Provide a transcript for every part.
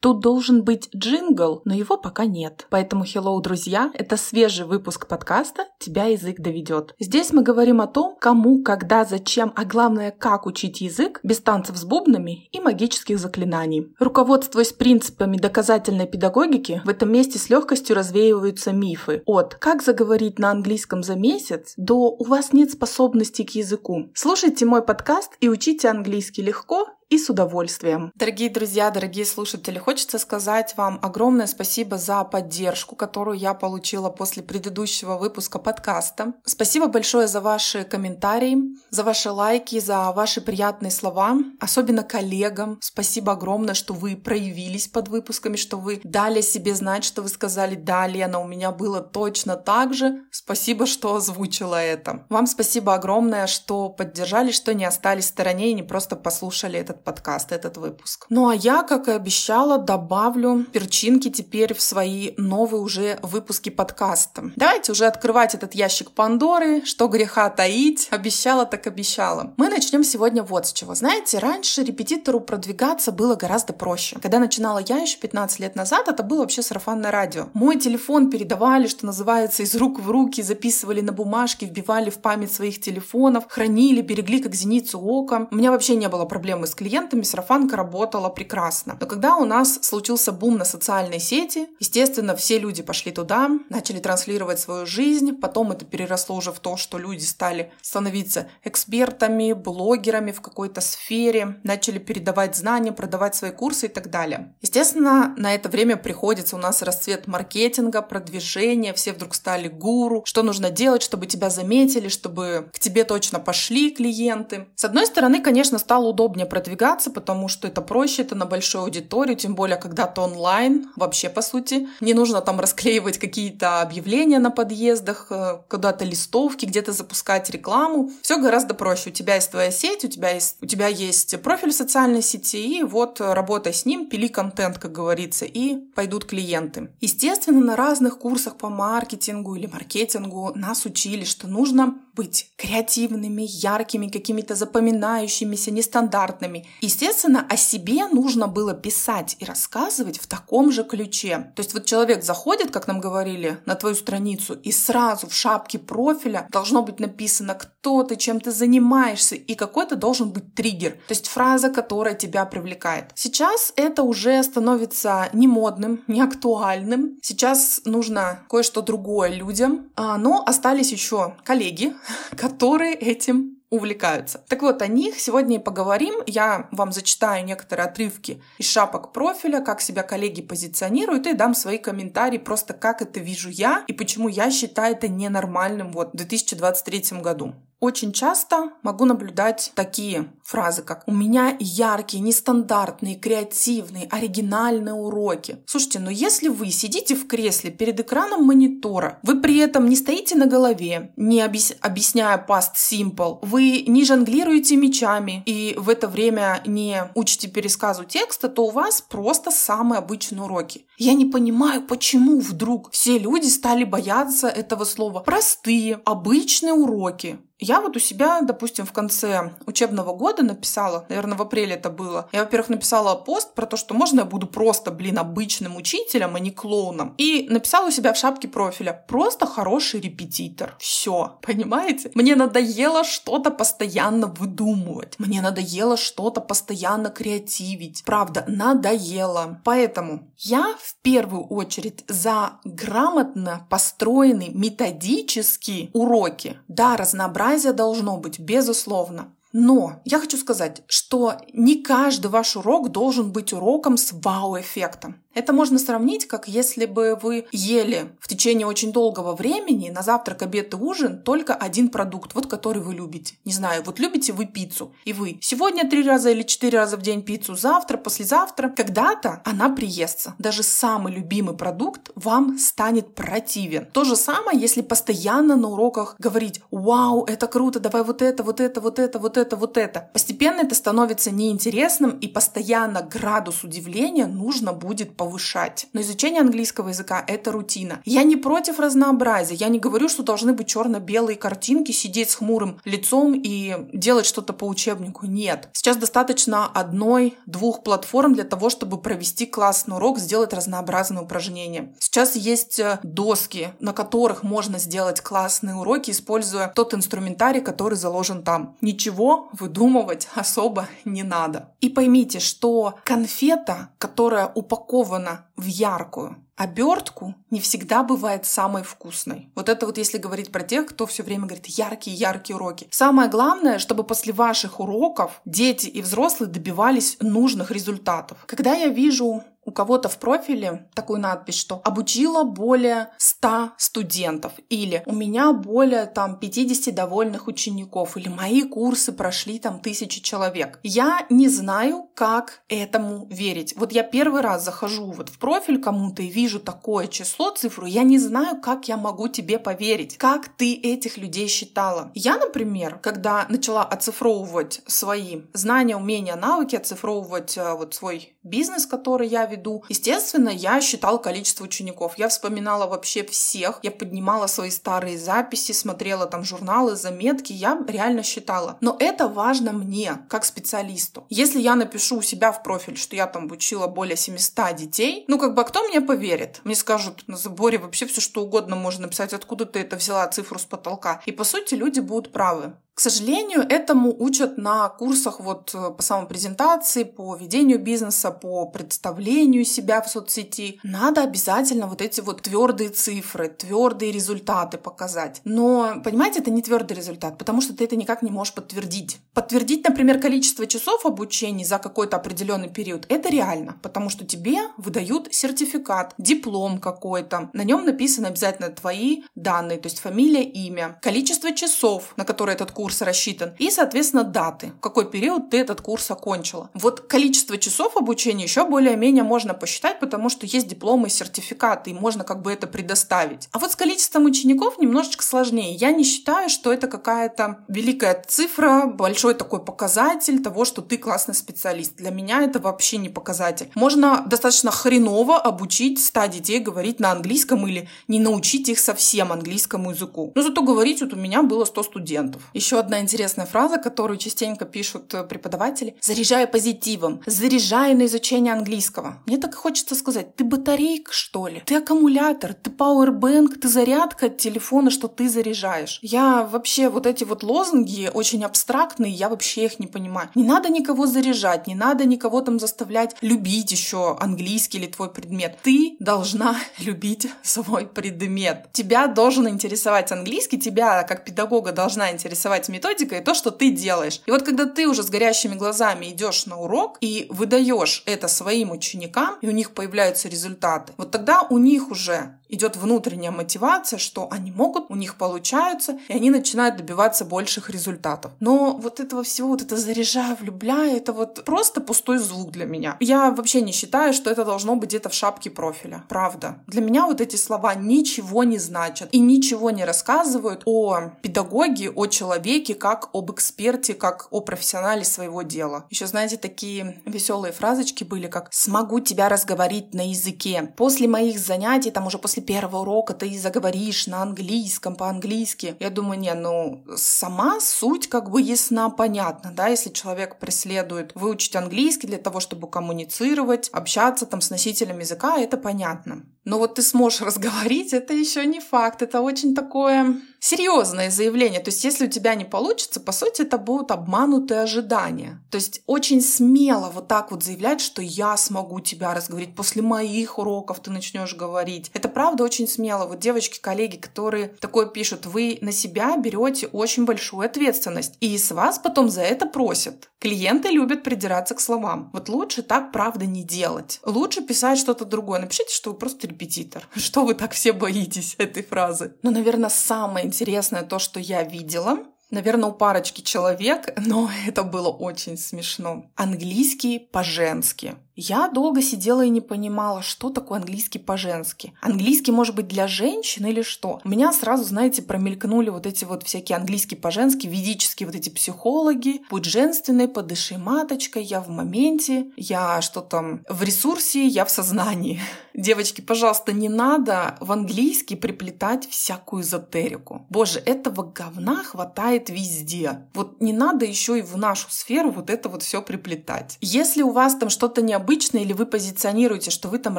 Тут должен быть джингл, но его пока нет. Поэтому, hello, друзья, это свежий выпуск подкаста «Тебя язык доведет». Здесь мы говорим о том, кому, когда, зачем, а главное, как учить язык без танцев с бубнами и магических заклинаний. Руководствуясь принципами доказательной педагогики, в этом месте с легкостью развеиваются мифы от «как заговорить на английском за месяц» до «у вас нет способностей к языку». Слушайте мой подкаст и учите английский легко и с удовольствием. Дорогие друзья, дорогие слушатели, хочется сказать вам огромное спасибо за поддержку, которую я получила после предыдущего выпуска подкаста. Спасибо большое за ваши комментарии, за ваши лайки, за ваши приятные слова, особенно коллегам. Спасибо огромное, что вы проявились под выпусками, что вы дали себе знать, что вы сказали «Да, Лена, у меня было точно так же». Спасибо, что озвучила это. Вам спасибо огромное, что поддержали, что не остались в стороне и не просто послушали этот этот подкаст, этот выпуск. Ну а я, как и обещала, добавлю перчинки теперь в свои новые уже выпуски подкаста. Давайте уже открывать этот ящик Пандоры, что греха таить. Обещала так обещала. Мы начнем сегодня вот с чего. Знаете, раньше репетитору продвигаться было гораздо проще. Когда начинала я еще 15 лет назад, это было вообще сарафанное радио. Мой телефон передавали, что называется, из рук в руки, записывали на бумажке, вбивали в память своих телефонов, хранили, берегли как зеницу ока. У меня вообще не было проблемы с клиентами клиентами сарафанка работала прекрасно. Но когда у нас случился бум на социальной сети, естественно, все люди пошли туда, начали транслировать свою жизнь, потом это переросло уже в то, что люди стали становиться экспертами, блогерами в какой-то сфере, начали передавать знания, продавать свои курсы и так далее. Естественно, на это время приходится у нас расцвет маркетинга, продвижения, все вдруг стали гуру, что нужно делать, чтобы тебя заметили, чтобы к тебе точно пошли клиенты. С одной стороны, конечно, стало удобнее продвигаться продвигаться, потому что это проще, это на большую аудиторию, тем более когда-то онлайн, вообще по сути. Не нужно там расклеивать какие-то объявления на подъездах, э, куда-то листовки, где-то запускать рекламу. Все гораздо проще. У тебя есть твоя сеть, у тебя есть, у тебя есть профиль в социальной сети, и вот работай с ним, пили контент, как говорится, и пойдут клиенты. Естественно, на разных курсах по маркетингу или маркетингу нас учили, что нужно быть креативными, яркими, какими-то запоминающимися, нестандартными. Естественно, о себе нужно было писать и рассказывать в таком же ключе. То есть вот человек заходит, как нам говорили, на твою страницу, и сразу в шапке профиля должно быть написано, кто ты, чем ты занимаешься, и какой-то должен быть триггер. То есть фраза, которая тебя привлекает. Сейчас это уже становится не модным, не актуальным. Сейчас нужно кое-что другое людям. А, но остались еще коллеги, которые этим увлекаются. Так вот, о них сегодня и поговорим. Я вам зачитаю некоторые отрывки из шапок профиля, как себя коллеги позиционируют, и дам свои комментарии просто как это вижу я и почему я считаю это ненормальным вот в 2023 году. Очень часто могу наблюдать такие фразы, как «У меня яркие, нестандартные, креативные, оригинальные уроки». Слушайте, но если вы сидите в кресле перед экраном монитора, вы при этом не стоите на голове, не объяс... объясняя past simple, вы не жонглируете мечами и в это время не учите пересказу текста, то у вас просто самые обычные уроки. Я не понимаю, почему вдруг все люди стали бояться этого слова. Простые, обычные уроки. Я вот у себя, допустим, в конце учебного года написала, наверное, в апреле это было, я, во-первых, написала пост про то, что можно я буду просто, блин, обычным учителем, а не клоуном. И написала у себя в шапке профиля просто хороший репетитор. Все, понимаете? Мне надоело что-то постоянно выдумывать. Мне надоело что-то постоянно креативить. Правда, надоело. Поэтому я в первую очередь за грамотно построенные методические уроки. Да, разнообразие разнообразие должно быть, безусловно. Но я хочу сказать, что не каждый ваш урок должен быть уроком с вау-эффектом. Это можно сравнить, как если бы вы ели в течение очень долгого времени на завтрак, обед и ужин только один продукт, вот который вы любите. Не знаю, вот любите вы пиццу, и вы сегодня три раза или четыре раза в день пиццу, завтра, послезавтра. Когда-то она приестся. Даже самый любимый продукт вам станет противен. То же самое, если постоянно на уроках говорить «Вау, это круто, давай вот это, вот это, вот это, вот это, вот это». Постепенно это становится неинтересным, и постоянно градус удивления нужно будет повышать повышать. Но изучение английского языка — это рутина. Я не против разнообразия. Я не говорю, что должны быть черно-белые картинки, сидеть с хмурым лицом и делать что-то по учебнику. Нет. Сейчас достаточно одной-двух платформ для того, чтобы провести классный урок, сделать разнообразные упражнения. Сейчас есть э, доски, на которых можно сделать классные уроки, используя тот инструментарий, который заложен там. Ничего выдумывать особо не надо. И поймите, что конфета, которая упакована в яркую обертку, не всегда бывает самой вкусной. Вот это вот если говорить про тех, кто все время говорит яркие-яркие уроки. Самое главное, чтобы после ваших уроков дети и взрослые добивались нужных результатов. Когда я вижу у кого-то в профиле такую надпись, что обучила более 100 студентов, или у меня более там 50 довольных учеников, или мои курсы прошли там тысячи человек. Я не знаю, как этому верить. Вот я первый раз захожу вот в профиль кому-то и вижу такое число, цифру, я не знаю, как я могу тебе поверить, как ты этих людей считала. Я, например, когда начала оцифровывать свои знания, умения, навыки, оцифровывать э, вот свой бизнес, который я веду. Естественно, я считал количество учеников. Я вспоминала вообще всех. Я поднимала свои старые записи, смотрела там журналы, заметки. Я реально считала. Но это важно мне, как специалисту. Если я напишу у себя в профиль, что я там обучила более 700 детей, ну как бы а кто мне поверит? Мне скажут на заборе вообще все что угодно можно написать, откуда ты это взяла цифру с потолка. И по сути люди будут правы. К сожалению, этому учат на курсах вот э, по самопрезентации, по ведению бизнеса, по представлению себя в соцсети. Надо обязательно вот эти вот твердые цифры, твердые результаты показать. Но, понимаете, это не твердый результат, потому что ты это никак не можешь подтвердить. Подтвердить, например, количество часов обучения за какой-то определенный период, это реально, потому что тебе выдают сертификат, диплом какой-то. На нем написаны обязательно твои данные, то есть фамилия, имя, количество часов, на которые этот курс курс рассчитан, и, соответственно, даты, в какой период ты этот курс окончила. Вот количество часов обучения еще более-менее можно посчитать, потому что есть дипломы сертификаты, и можно как бы это предоставить. А вот с количеством учеников немножечко сложнее. Я не считаю, что это какая-то великая цифра, большой такой показатель того, что ты классный специалист. Для меня это вообще не показатель. Можно достаточно хреново обучить 100 детей говорить на английском или не научить их совсем английскому языку. Но зато говорить вот у меня было 100 студентов. Еще одна интересная фраза, которую частенько пишут э, преподаватели. Заряжай позитивом, заряжай на изучение английского. Мне так хочется сказать, ты батарейка, что ли? Ты аккумулятор, ты пауэрбэнк, ты зарядка от телефона, что ты заряжаешь. Я вообще вот эти вот лозунги очень абстрактные, я вообще их не понимаю. Не надо никого заряжать, не надо никого там заставлять любить еще английский или твой предмет. Ты должна любить свой предмет. Тебя должен интересовать английский, тебя как педагога должна интересовать называется методика, и то, что ты делаешь. И вот когда ты уже с горящими глазами идешь на урок и выдаешь это своим ученикам, и у них появляются результаты, вот тогда у них уже идет внутренняя мотивация, что они могут, у них получаются, и они начинают добиваться больших результатов. Но вот этого всего, вот это заряжаю, влюбляю, это вот просто пустой звук для меня. Я вообще не считаю, что это должно быть где-то в шапке профиля. Правда. Для меня вот эти слова ничего не значат и ничего не рассказывают о педагоге, о человеке, как об эксперте, как о профессионале своего дела. Еще, знаете, такие веселые фразочки были, как «смогу тебя разговорить на языке». После моих занятий, там уже после первого урока ты заговоришь на английском, по-английски. Я думаю, не, ну, сама суть как бы ясна, понятна, да, если человек преследует выучить английский для того, чтобы коммуницировать, общаться там с носителем языка, это понятно. Но вот ты сможешь разговорить, это еще не факт, это очень такое серьезное заявление. То есть, если у тебя не получится, по сути, это будут обманутые ожидания. То есть, очень смело вот так вот заявлять, что я смогу тебя разговорить. После моих уроков ты начнешь говорить. Это правда очень смело. Вот девочки, коллеги, которые такое пишут, вы на себя берете очень большую ответственность. И с вас потом за это просят. Клиенты любят придираться к словам. Вот лучше так, правда, не делать. Лучше писать что-то другое. Напишите, что вы просто репетитор. Что вы так все боитесь этой фразы? Но, наверное, самое интересное то, что я видела, Наверное, у парочки человек, но это было очень смешно. Английский по-женски. Я долго сидела и не понимала, что такое английский по-женски. Английский может быть для женщин или что? У меня сразу, знаете, промелькнули вот эти вот всякие английский по-женски, ведические вот эти психологи. Будь женственной, подыши маточкой, я в моменте, я что там в ресурсе, я в сознании. Девочки, пожалуйста, не надо в английский приплетать всякую эзотерику. Боже, этого говна хватает везде. Вот не надо еще и в нашу сферу вот это вот все приплетать. Если у вас там что-то необычное или вы позиционируете, что вы там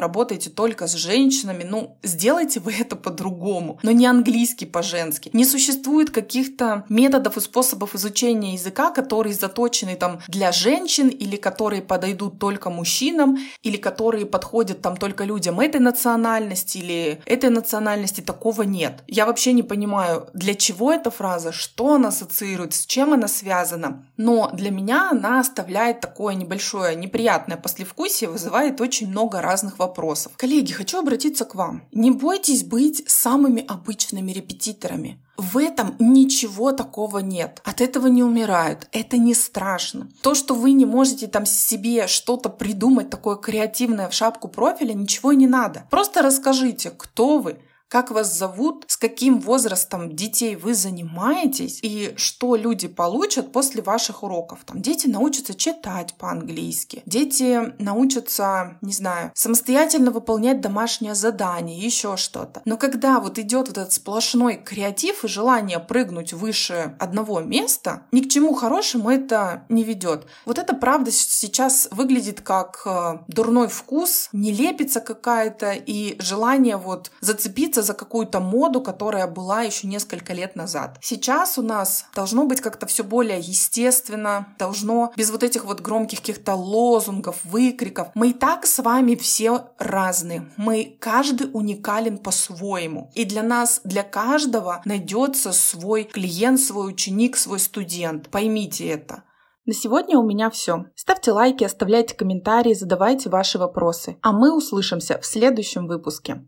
работаете только с женщинами, ну, сделайте вы это по-другому, но не английский по-женски. Не существует каких-то методов и способов изучения языка, которые заточены там для женщин или которые подойдут только мужчинам или которые подходят там только людям этой национальности или этой национальности, такого нет. Я вообще не понимаю, для чего эта фраза, что она ассоциирует, с чем она связана. Но для меня она оставляет такое небольшое неприятное послевкусие, вызывает очень много разных вопросов. Коллеги, хочу обратиться к вам. Не бойтесь быть самыми обычными репетиторами. В этом ничего такого нет. От этого не умирают. Это не страшно. То, что вы не можете там себе что-то придумать такое креативное в шапку профиля, ничего не надо. Просто расскажите, кто вы, как вас зовут, с каким возрастом детей вы занимаетесь и что люди получат после ваших уроков. Там дети научатся читать по-английски, дети научатся, не знаю, самостоятельно выполнять домашнее задание, еще что-то. Но когда вот идет вот этот сплошной креатив и желание прыгнуть выше одного места, ни к чему хорошему это не ведет. Вот это правда сейчас выглядит как э, дурной вкус, нелепица какая-то и желание вот зацепиться цепляться за какую-то моду, которая была еще несколько лет назад. Сейчас у нас должно быть как-то все более естественно, должно без вот этих вот громких каких-то лозунгов, выкриков. Мы и так с вами все разные. Мы каждый уникален по-своему. И для нас, для каждого найдется свой клиент, свой ученик, свой студент. Поймите это. На сегодня у меня все. Ставьте лайки, оставляйте комментарии, задавайте ваши вопросы. А мы услышимся в следующем выпуске.